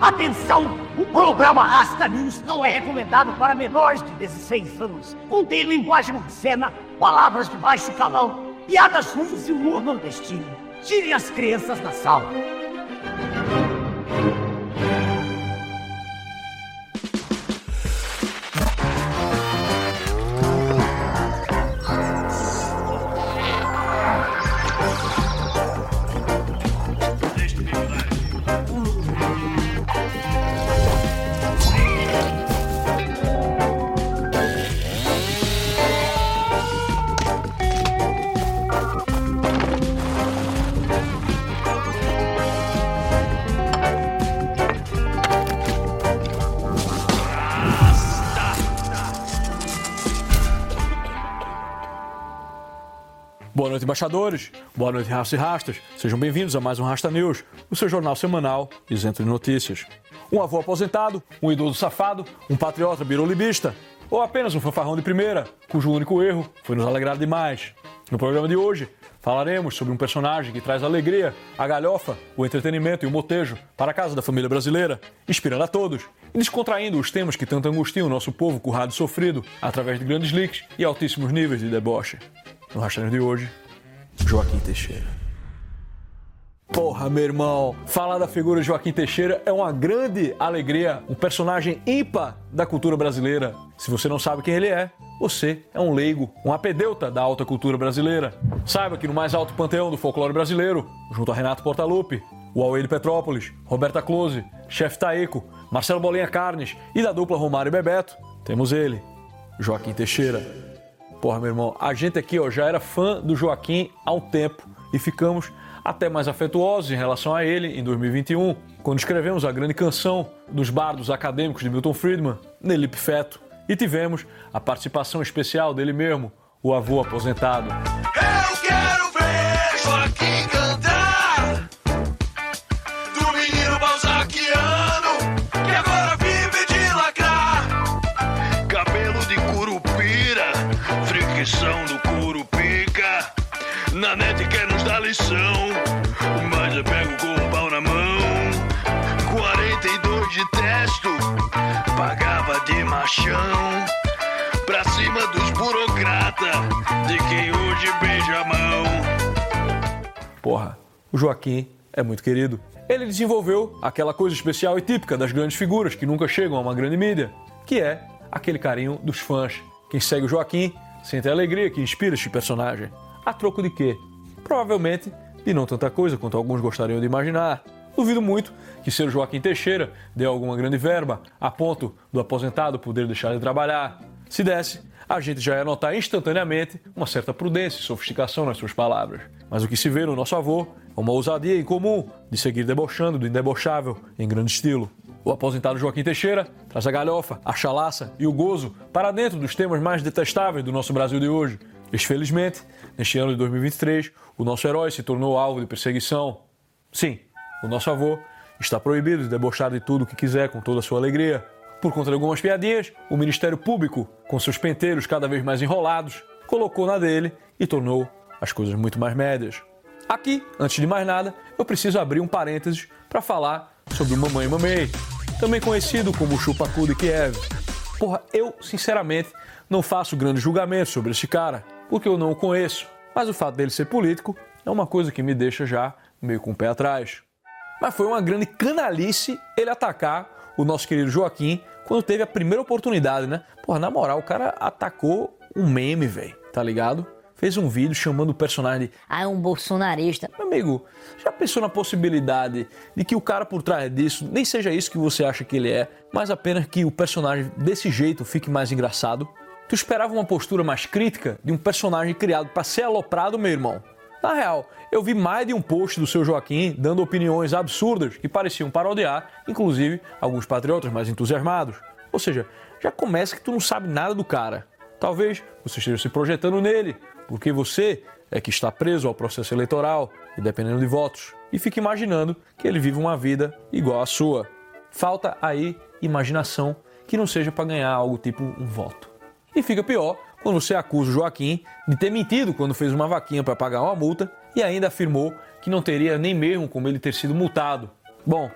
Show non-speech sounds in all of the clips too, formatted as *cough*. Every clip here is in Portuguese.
Atenção! O programa Rasta News não é recomendado para menores de 16 anos. Contém linguagem obscena, palavras de baixo calão, piadas ruins e humor nordestino. Tire as crianças da sala. Noite, embaixadores. Boa noite, raças e rastas. Sejam bem-vindos a mais um Rasta News, o seu jornal semanal isento de notícias. Um avô aposentado, um idoso safado, um patriota birolibista ou apenas um fanfarrão de primeira, cujo único erro foi nos alegrar demais. No programa de hoje, falaremos sobre um personagem que traz alegria, a galhofa, o entretenimento e o motejo para a casa da família brasileira, inspirando a todos e descontraindo os temas que tanto angustiam o nosso povo currado e sofrido através de grandes leaks e altíssimos níveis de deboche. No Rastreio de hoje, Joaquim Teixeira. Porra, meu irmão, falar da figura de Joaquim Teixeira é uma grande alegria, um personagem ímpar da cultura brasileira. Se você não sabe quem ele é, você é um leigo, um apedeuta da alta cultura brasileira. Saiba que no mais alto panteão do folclore brasileiro, junto a Renato Portaluppi, o de Petrópolis, Roberta Close, Chefe Taeco, Marcelo Bolinha Carnes e da dupla Romário e Bebeto, temos ele, Joaquim Teixeira. Porra, meu irmão, a gente aqui ó, já era fã do Joaquim há um tempo e ficamos até mais afetuosos em relação a ele em 2021, quando escrevemos a grande canção dos bardos acadêmicos de Milton Friedman, Nelipe Feto, e tivemos a participação especial dele mesmo, o avô aposentado. Eu quero ver Joaquim Na net quer nos dar lição Mas eu pego com o pau na mão 42 de testo Pagava de machão Pra cima dos burocrata De quem hoje beija a mão Porra, o Joaquim é muito querido. Ele desenvolveu aquela coisa especial e típica das grandes figuras que nunca chegam a uma grande mídia, que é aquele carinho dos fãs. Quem segue o Joaquim sente a alegria que inspira este personagem. A troco de quê? Provavelmente de não tanta coisa quanto alguns gostariam de imaginar. Duvido muito que ser Joaquim Teixeira dê alguma grande verba a ponto do aposentado poder deixar de trabalhar. Se desse, a gente já ia notar instantaneamente uma certa prudência e sofisticação nas suas palavras. Mas o que se vê no nosso avô é uma ousadia incomum de seguir debochando do indebochável em grande estilo. O aposentado Joaquim Teixeira traz a galhofa, a chalaça e o gozo para dentro dos temas mais detestáveis do nosso Brasil de hoje. Felizmente, neste ano de 2023, o nosso herói se tornou alvo de perseguição. Sim, o nosso avô está proibido de debochar de tudo o que quiser com toda a sua alegria. Por conta de algumas piadinhas, o Ministério Público, com seus penteiros cada vez mais enrolados, colocou na dele e tornou as coisas muito mais médias. Aqui, antes de mais nada, eu preciso abrir um parênteses para falar sobre o Mamãe Mamei, também conhecido como Chupacu de Kiev. Porra, eu, sinceramente, não faço grande julgamento sobre este cara, porque eu não o conheço, mas o fato dele ser político é uma coisa que me deixa já meio com o pé atrás. Mas foi uma grande canalice ele atacar o nosso querido Joaquim quando teve a primeira oportunidade, né? Porra, na moral, o cara atacou um meme, velho, tá ligado? Fez um vídeo chamando o personagem de Ah, é um bolsonarista. meu amigo, já pensou na possibilidade de que o cara por trás disso nem seja isso que você acha que ele é, mas apenas que o personagem desse jeito fique mais engraçado? Tu esperava uma postura mais crítica de um personagem criado para ser aloprado, meu irmão? Na real, eu vi mais de um post do seu Joaquim dando opiniões absurdas que pareciam parodiar, inclusive alguns patriotas mais entusiasmados. Ou seja, já começa que tu não sabe nada do cara. Talvez você esteja se projetando nele, porque você é que está preso ao processo eleitoral e dependendo de votos, e fica imaginando que ele vive uma vida igual à sua. Falta aí imaginação que não seja para ganhar algo tipo um voto. E fica pior quando você acusa o Joaquim de ter mentido quando fez uma vaquinha para pagar uma multa e ainda afirmou que não teria nem mesmo como ele ter sido multado. Bom,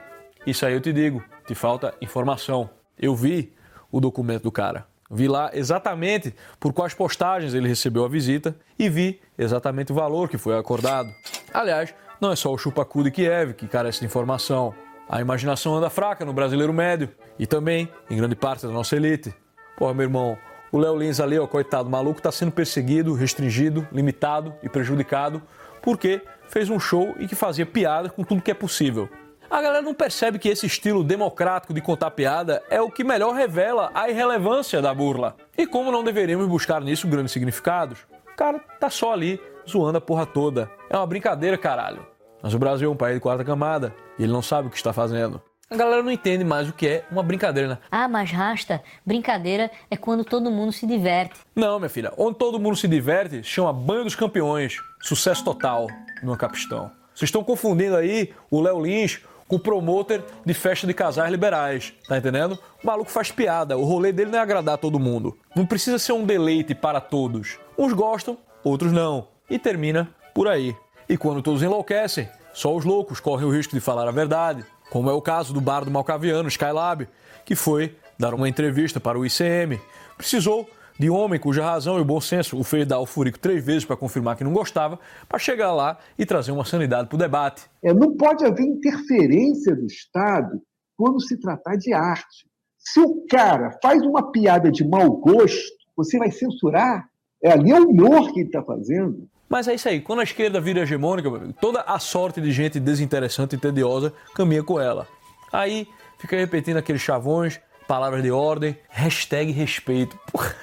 Isso aí eu te digo, te falta informação. Eu vi o documento do cara. Vi lá exatamente por quais postagens ele recebeu a visita e vi exatamente o valor que foi acordado. Aliás, não é só o chupacu de Kiev que carece de informação. A imaginação anda fraca no brasileiro médio e também em grande parte da nossa elite. Pô, meu irmão, o Léo Lins ali, ó, coitado maluco, está sendo perseguido, restringido, limitado e prejudicado porque fez um show e que fazia piada com tudo que é possível. A galera não percebe que esse estilo democrático de contar piada é o que melhor revela a irrelevância da burla. E como não deveríamos buscar nisso grandes significados? O cara tá só ali, zoando a porra toda. É uma brincadeira, caralho. Mas o Brasil é um país de quarta camada e ele não sabe o que está fazendo. A galera não entende mais o que é uma brincadeira, né? Ah, mas rasta, brincadeira é quando todo mundo se diverte. Não, minha filha, onde todo mundo se diverte, chama Banho dos Campeões. Sucesso total no Capistão. Vocês estão confundindo aí o Léo Lins com o promoter de festa de casais liberais, tá entendendo? O maluco faz piada, o rolê dele não é agradar todo mundo. Não precisa ser um deleite para todos. Uns gostam, outros não. E termina por aí. E quando todos enlouquecem, só os loucos correm o risco de falar a verdade, como é o caso do bar do Malcaviano, Skylab, que foi dar uma entrevista para o ICM. Precisou de homem cuja razão e bom senso o fez dar o furico três vezes para confirmar que não gostava, para chegar lá e trazer uma sanidade para o debate. É, não pode haver interferência do Estado quando se tratar de arte. Se o cara faz uma piada de mau gosto, você vai censurar? É ali é o humor que ele está fazendo. Mas é isso aí, quando a esquerda vira hegemônica, toda a sorte de gente desinteressante e tediosa caminha com ela. Aí fica repetindo aqueles chavões, palavras de ordem, hashtag respeito. Porra.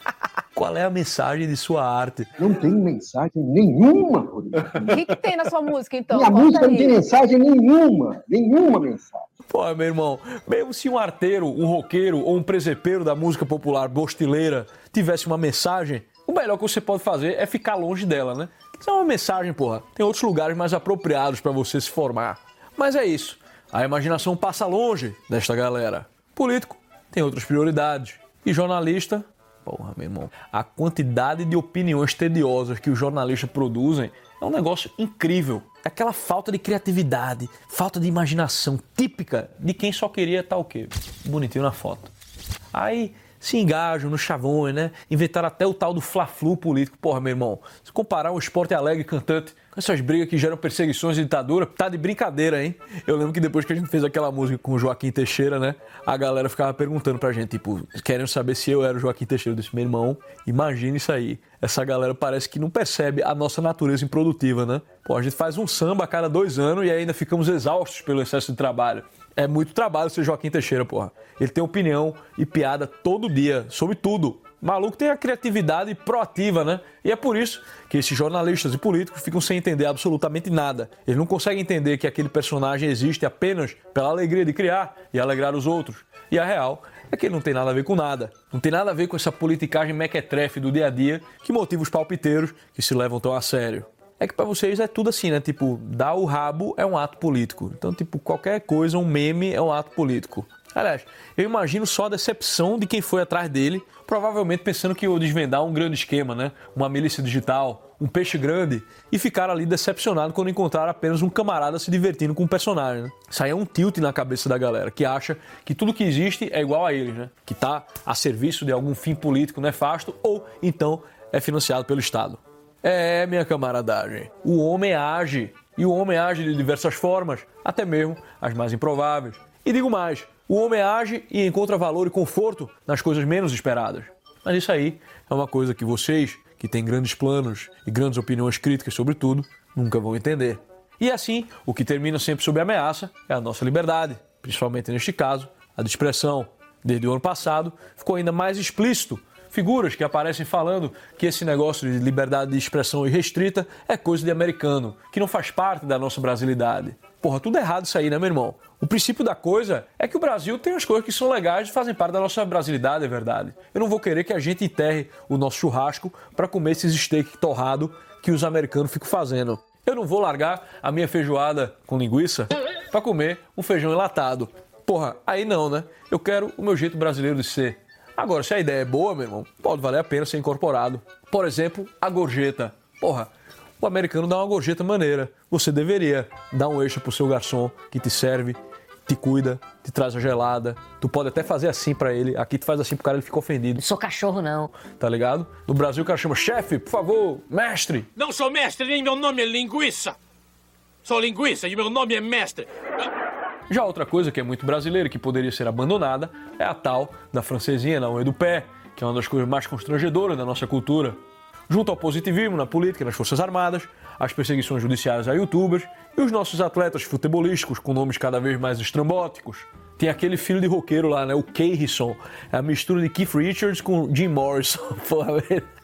*laughs* Qual é a mensagem de sua arte? Não tem mensagem nenhuma, Rodrigo. O que, que tem na sua música, então? Minha Conta música não aí. tem mensagem nenhuma. Nenhuma mensagem. Pô, meu irmão, mesmo se um arteiro, um roqueiro ou um presepeiro da música popular bostileira tivesse uma mensagem, melhor que você pode fazer é ficar longe dela, né? Isso é uma mensagem, porra. Tem outros lugares mais apropriados para você se formar. Mas é isso. A imaginação passa longe desta galera. Político tem outras prioridades. E jornalista, porra, meu irmão, a quantidade de opiniões tediosas que os jornalistas produzem é um negócio incrível. Aquela falta de criatividade, falta de imaginação típica de quem só queria estar o quê? Bonitinho na foto. Aí se engajam no chavões, né? Inventaram até o tal do fla-flu político. Porra, meu irmão, se comparar um esporte alegre cantante com essas brigas que geram perseguições e ditadura, tá de brincadeira, hein? Eu lembro que depois que a gente fez aquela música com o Joaquim Teixeira, né? A galera ficava perguntando pra gente, tipo, querendo saber se eu era o Joaquim Teixeira. Eu disse, meu irmão, imagina isso aí. Essa galera parece que não percebe a nossa natureza improdutiva, né? Pô, a gente faz um samba a cada dois anos e ainda ficamos exaustos pelo excesso de trabalho. É muito trabalho ser Joaquim Teixeira, porra. Ele tem opinião e piada todo dia, sobre tudo. Maluco tem a criatividade proativa, né? E é por isso que esses jornalistas e políticos ficam sem entender absolutamente nada. Eles não conseguem entender que aquele personagem existe apenas pela alegria de criar e alegrar os outros. E a real é que ele não tem nada a ver com nada. Não tem nada a ver com essa politicagem mequetrefe do dia a dia que motiva os palpiteiros que se levam tão a sério. É que pra vocês é tudo assim, né? Tipo, dar o rabo é um ato político. Então, tipo, qualquer coisa, um meme é um ato político. Aliás, eu imagino só a decepção de quem foi atrás dele, provavelmente pensando que ia desvendar um grande esquema, né? Uma milícia digital, um peixe grande, e ficar ali decepcionado quando encontrar apenas um camarada se divertindo com um personagem, né? Isso aí é um tilt na cabeça da galera, que acha que tudo que existe é igual a eles, né? Que tá a serviço de algum fim político nefasto ou então é financiado pelo Estado. É, minha camaradagem, o homem age. E o homem age de diversas formas, até mesmo as mais improváveis. E digo mais, o homem age e encontra valor e conforto nas coisas menos esperadas. Mas isso aí é uma coisa que vocês, que têm grandes planos e grandes opiniões críticas sobre tudo, nunca vão entender. E assim, o que termina sempre sob ameaça é a nossa liberdade, principalmente neste caso, a de expressão. Desde o ano passado, ficou ainda mais explícito figuras que aparecem falando que esse negócio de liberdade de expressão irrestrita é coisa de americano, que não faz parte da nossa brasilidade. Porra, tudo errado isso aí, né, meu irmão? O princípio da coisa é que o Brasil tem as coisas que são legais e fazem parte da nossa brasilidade, é verdade. Eu não vou querer que a gente enterre o nosso churrasco para comer esses steak torrado que os americanos ficam fazendo. Eu não vou largar a minha feijoada com linguiça para comer um feijão enlatado. Porra, aí não, né? Eu quero o meu jeito brasileiro de ser. Agora, se a ideia é boa, meu irmão, pode valer a pena ser incorporado. Por exemplo, a gorjeta. Porra, o americano dá uma gorjeta maneira. Você deveria dar um eixo pro seu garçom que te serve te cuida, te traz a gelada. Tu pode até fazer assim pra ele. Aqui tu faz assim pro cara, ele fica ofendido. Não sou cachorro, não. Tá ligado? No Brasil o cara chama chefe, por favor, mestre. Não sou mestre, nem meu nome é linguiça. Sou linguiça e meu nome é mestre. Já outra coisa que é muito brasileira, que poderia ser abandonada, é a tal da francesinha na unha do pé, que é uma das coisas mais constrangedoras da nossa cultura. Junto ao positivismo na política e nas Forças Armadas, as perseguições judiciais a youtubers e os nossos atletas futebolísticos com nomes cada vez mais estrambóticos. Tem aquele filho de roqueiro lá, né? O Harrison. É a mistura de Keith Richards com Jim Morrison. *laughs*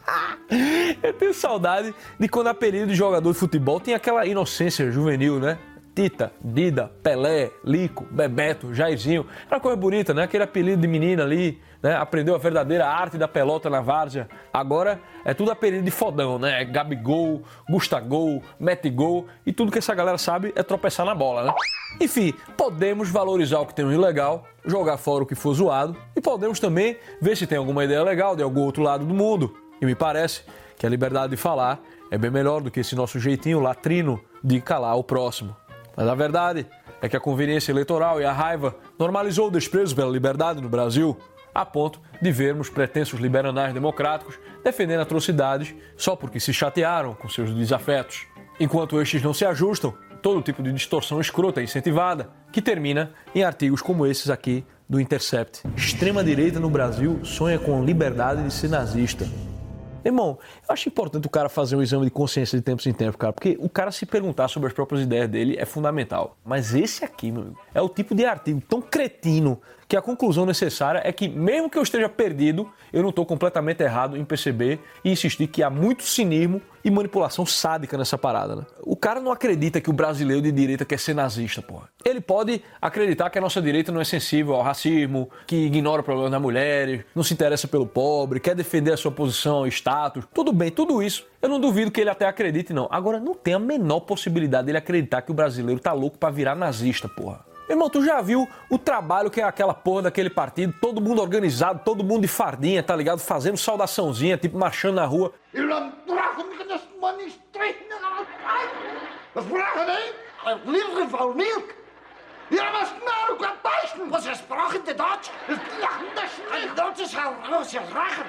*laughs* Eu tenho saudade de quando apelido de jogador de futebol tem aquela inocência juvenil, né? Tita, Dida, Pelé, Lico, Bebeto, Jairzinho. Era coisa bonita, né? Aquele apelido de menina ali, né? Aprendeu a verdadeira arte da pelota na várzea. Agora é tudo apelido de fodão, né? Gabigol, Gustagol, Metegol e tudo que essa galera sabe é tropeçar na bola, né? Enfim, podemos valorizar o que temos de legal, jogar fora o que for zoado e podemos também ver se tem alguma ideia legal de algum outro lado do mundo. E me parece que a liberdade de falar é bem melhor do que esse nosso jeitinho latrino de calar o próximo. Mas a verdade é que a conveniência eleitoral e a raiva normalizou o desprezo pela liberdade no Brasil, a ponto de vermos pretensos liberais democráticos defendendo atrocidades só porque se chatearam com seus desafetos. Enquanto estes não se ajustam, todo tipo de distorção escrota é incentivada, que termina em artigos como esses aqui do Intercept. Extrema-direita no Brasil sonha com liberdade de ser nazista. Irmão, eu acho importante o cara fazer um exame de consciência de tempos em tempos, cara, porque o cara se perguntar sobre as próprias ideias dele é fundamental. Mas esse aqui, meu amigo, é o tipo de artigo tão cretino que a conclusão necessária é que, mesmo que eu esteja perdido, eu não estou completamente errado em perceber e insistir que há muito cinismo e manipulação sádica nessa parada, né? O cara não acredita que o brasileiro de direita quer ser nazista, porra. Ele pode acreditar que a nossa direita não é sensível ao racismo, que ignora problemas das mulheres, não se interessa pelo pobre, quer defender a sua posição, status. Tudo bem, tudo isso. Eu não duvido que ele até acredite, não. Agora, não tem a menor possibilidade dele acreditar que o brasileiro tá louco para virar nazista, porra. Irmão, tu já viu o trabalho que é aquela porra daquele partido, todo mundo organizado, todo mundo de fardinha, tá ligado? Fazendo saudaçãozinha, tipo marchando na rua. Ist Rachen.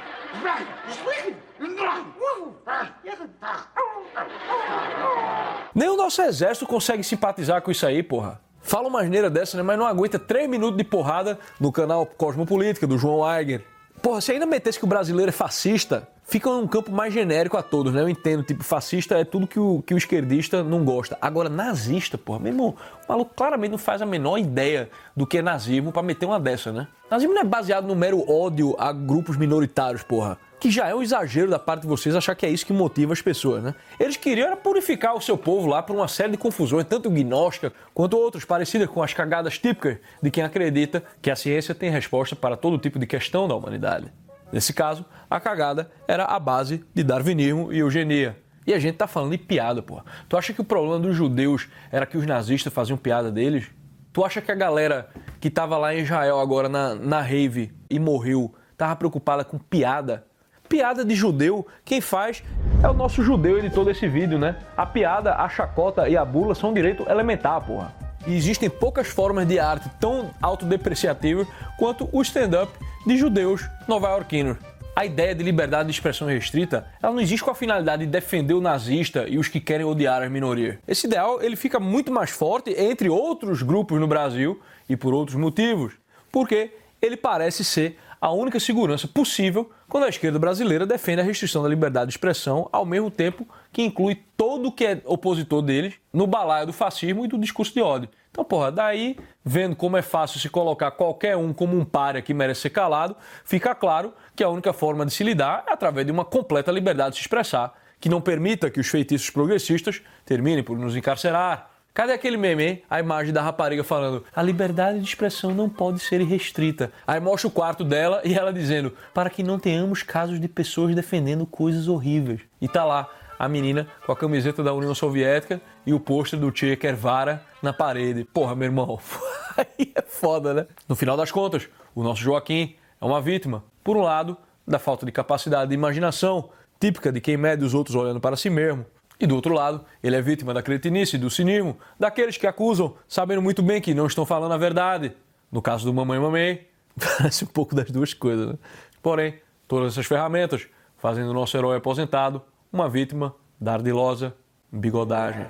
Nem o nosso exército consegue simpatizar com isso aí, porra. Fala uma asneira dessa, né? Mas não aguenta 3 minutos de porrada no canal Cosmopolítica, do João Aiger. Porra, se ainda metesse que o brasileiro é fascista, fica um campo mais genérico a todos, né? Eu entendo, tipo, fascista é tudo que o, que o esquerdista não gosta. Agora, nazista, porra, meu irmão, o maluco claramente não faz a menor ideia do que é nazismo pra meter uma dessa, né? Nazismo não é baseado no mero ódio a grupos minoritários, porra que já é um exagero da parte de vocês achar que é isso que motiva as pessoas, né? Eles queriam purificar o seu povo lá por uma série de confusões, tanto gnóstica quanto outras parecidas com as cagadas típicas de quem acredita que a ciência tem resposta para todo tipo de questão da humanidade. Nesse caso, a cagada era a base de darwinismo e eugenia. E a gente tá falando de piada, porra. Tu acha que o problema dos judeus era que os nazistas faziam piada deles? Tu acha que a galera que tava lá em Israel agora na, na rave e morreu tava preocupada com piada? Piada de judeu, quem faz é o nosso judeu editor desse vídeo, né? A piada, a chacota e a bula são um direito elementar, porra. E existem poucas formas de arte tão autodepreciativas quanto o stand-up de judeus nova-iorquinos. A ideia de liberdade de expressão restrita, ela não existe com a finalidade de defender o nazista e os que querem odiar as minorias. Esse ideal, ele fica muito mais forte entre outros grupos no Brasil e por outros motivos, porque ele parece ser a única segurança possível quando a esquerda brasileira defende a restrição da liberdade de expressão, ao mesmo tempo que inclui todo o que é opositor deles no balaio do fascismo e do discurso de ódio. Então, porra, daí, vendo como é fácil se colocar qualquer um como um párea que merece ser calado, fica claro que a única forma de se lidar é através de uma completa liberdade de se expressar, que não permita que os feitiços progressistas terminem por nos encarcerar, Cadê aquele meme, A imagem da rapariga falando: a liberdade de expressão não pode ser irrestrita. Aí mostra o quarto dela e ela dizendo: para que não tenhamos casos de pessoas defendendo coisas horríveis. E tá lá a menina com a camiseta da União Soviética e o pôster do Che Guevara na parede. Porra, meu irmão, *laughs* aí é foda, né? No final das contas, o nosso Joaquim é uma vítima, por um lado, da falta de capacidade de imaginação, típica de quem mede os outros olhando para si mesmo, E do outro lado, ele é vítima da cretinice do cinismo daqueles que acusam, sabendo muito bem que não estão falando a verdade. No caso do Mamãe Mamãe, *laughs* parece um pouco das duas coisas, né? Porém, todas essas ferramentas fazem do nosso herói aposentado uma vítima da ardilosa bigodagem.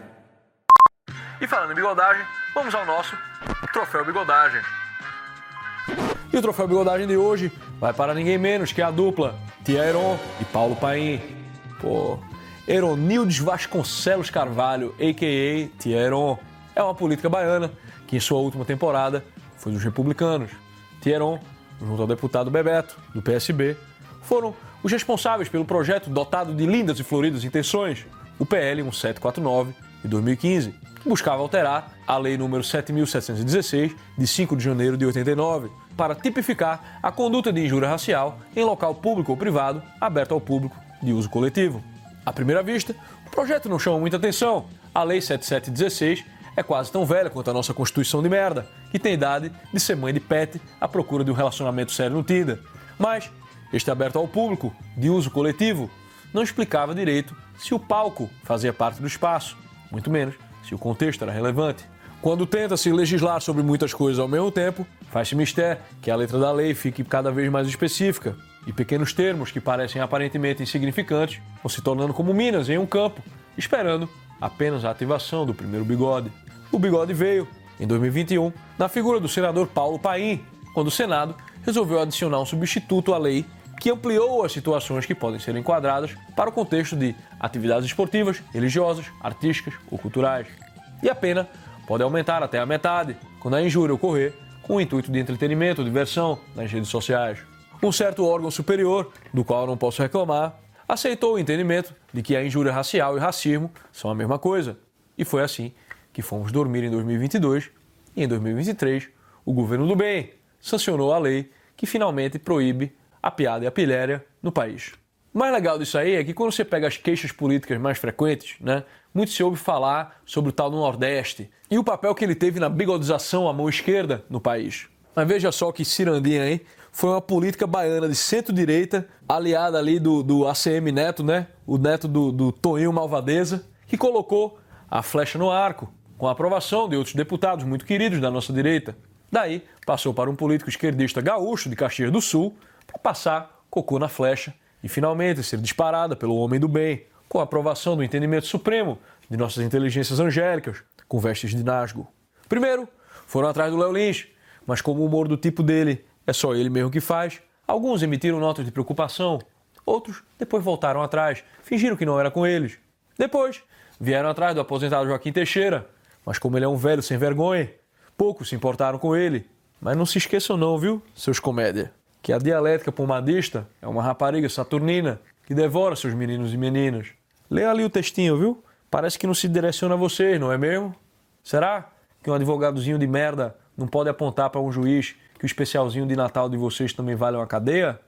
E falando em bigodagem, vamos ao nosso troféu bigodagem. E o troféu bigodagem de hoje vai para ninguém menos que a dupla Tia Heron e Paulo Paim. Pô, Heronildes Vasconcelos Carvalho, a.k.a. Tia Heron, é uma política baiana que em sua última temporada foi dos republicanos. Tia Heron, junto ao deputado Bebeto, do PSB, foram os responsáveis pelo projeto dotado de lindas e floridas intenções, o PL 1749 de 2015, que buscava alterar a Lei número 7716 de 5 de janeiro de 89, para tipificar a conduta de injúria racial em local público ou privado aberto ao público de uso coletivo. À primeira vista, o projeto não chama muita atenção. A Lei 7716 é quase tão velha quanto a nossa Constituição de merda, que tem idade de ser mãe de pet à procura de um relacionamento sério no Tinder. Mas este aberto ao público, de uso coletivo, não explicava direito se o palco fazia parte do espaço, muito menos se o contexto era relevante. Quando tenta-se legislar sobre muitas coisas ao mesmo tempo, faz-se mistério que a letra da lei fique cada vez mais específica e pequenos termos que parecem aparentemente insignificantes vão se tornando como minas em um campo, esperando apenas a ativação do primeiro bigode. O bigode veio, em 2021, na figura do senador Paulo Paim, quando o Senado resolveu adicionar um substituto à lei que ampliou as situações que podem ser enquadradas para o contexto de atividades esportivas, religiosas, artísticas ou culturais. E a pena pode aumentar até a metade quando a injúria ocorrer com o intuito de entretenimento ou diversão nas redes sociais. Um certo órgão superior, do qual não posso reclamar, aceitou o entendimento de que a injúria racial e racismo são a mesma coisa. E foi assim que fomos dormir em 2022 e em 2023 o governo do bem sancionou a lei que finalmente proíbe a piada e a pilhéria no país. O mais legal disso aí é que quando você pega as queixas políticas mais frequentes, né, muito se ouve falar sobre o tal do Nordeste e o papel que ele teve na bigodização à mão esquerda no país. Mas veja só que cirandinha aí, foi uma política baiana de centro-direita, aliada ali do, do ACM Neto, né, o neto do, do Toninho Malvadeza, que colocou a flecha no arco, com a aprovação de outros deputados muito queridos da nossa direita. Daí, passou para um político esquerdista gaúcho de Caxias do Sul para passar cocô na flecha e finalmente ser disparada pelo homem do bem, com a aprovação do entendimento supremo de nossas inteligências angélicas, com vestes de Nasgo. Primeiro, foram atrás do Léo Lins, mas como o humor do tipo dele é só ele mesmo que faz, alguns emitiram notas de preocupação, outros depois voltaram atrás, fingiram que não era com eles. Depois, vieram atrás do aposentado Joaquim Teixeira, mas como ele é um velho sem vergonha, poucos se importaram com ele. Mas não se esqueçam não, viu, seus comédia que a dialética pomadista é uma rapariga saturnina que devora seus meninos e meninas. Leia ali o textinho, viu? Parece que não se direciona a vocês, não é mesmo? Será que um advogadozinho de merda não pode apontar para um juiz que o especialzinho de Natal de vocês também vale uma cadeia?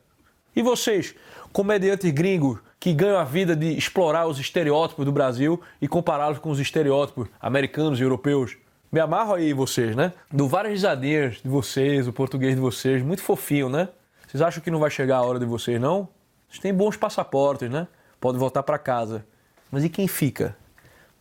E vocês, comediantes gringos que ganham a vida de explorar os estereótipos do Brasil e compará-los com os estereótipos americanos e europeus? Me amarro aí vocês, né? Dou várias risadinhas de vocês, o português de vocês, muito fofinho, né? Vocês acham que não vai chegar a hora de vocês, não? Vocês têm bons passaportes, né? Podem voltar para casa. Mas e quem fica?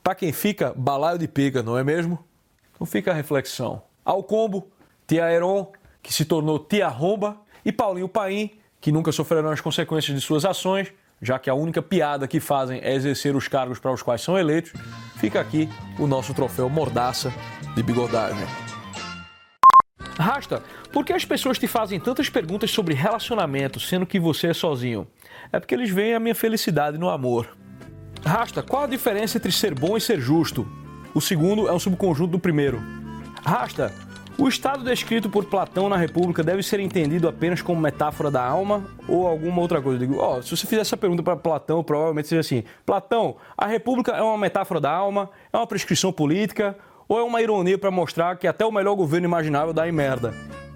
Para quem fica, balaio de pica, não é mesmo? Então fica a reflexão. Ao combo, Tia Heron, que se tornou Tia Romba, e Paulinho Paim, que nunca sofrerão as consequências de suas ações, já que a única piada que fazem é exercer os cargos para os quais são eleitos, fica aqui o nosso troféu Mordaça de bigodagem. Rasta, por que as pessoas te fazem tantas perguntas sobre relacionamento, sendo que você é sozinho? É porque eles veem a minha felicidade no amor. Rasta, qual a diferença entre ser bom e ser justo? O segundo é um subconjunto do primeiro. Rasta, o estado descrito por Platão na República deve ser entendido apenas como metáfora da alma ou alguma outra coisa? Digo, ó, se você fizer essa pergunta para Platão, provavelmente seria assim: Platão, a República é uma metáfora da alma, é uma prescrição política ou é uma ironia para mostrar que até o melhor governo imaginável dá em merda?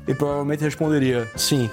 E provavelmente responderia sim.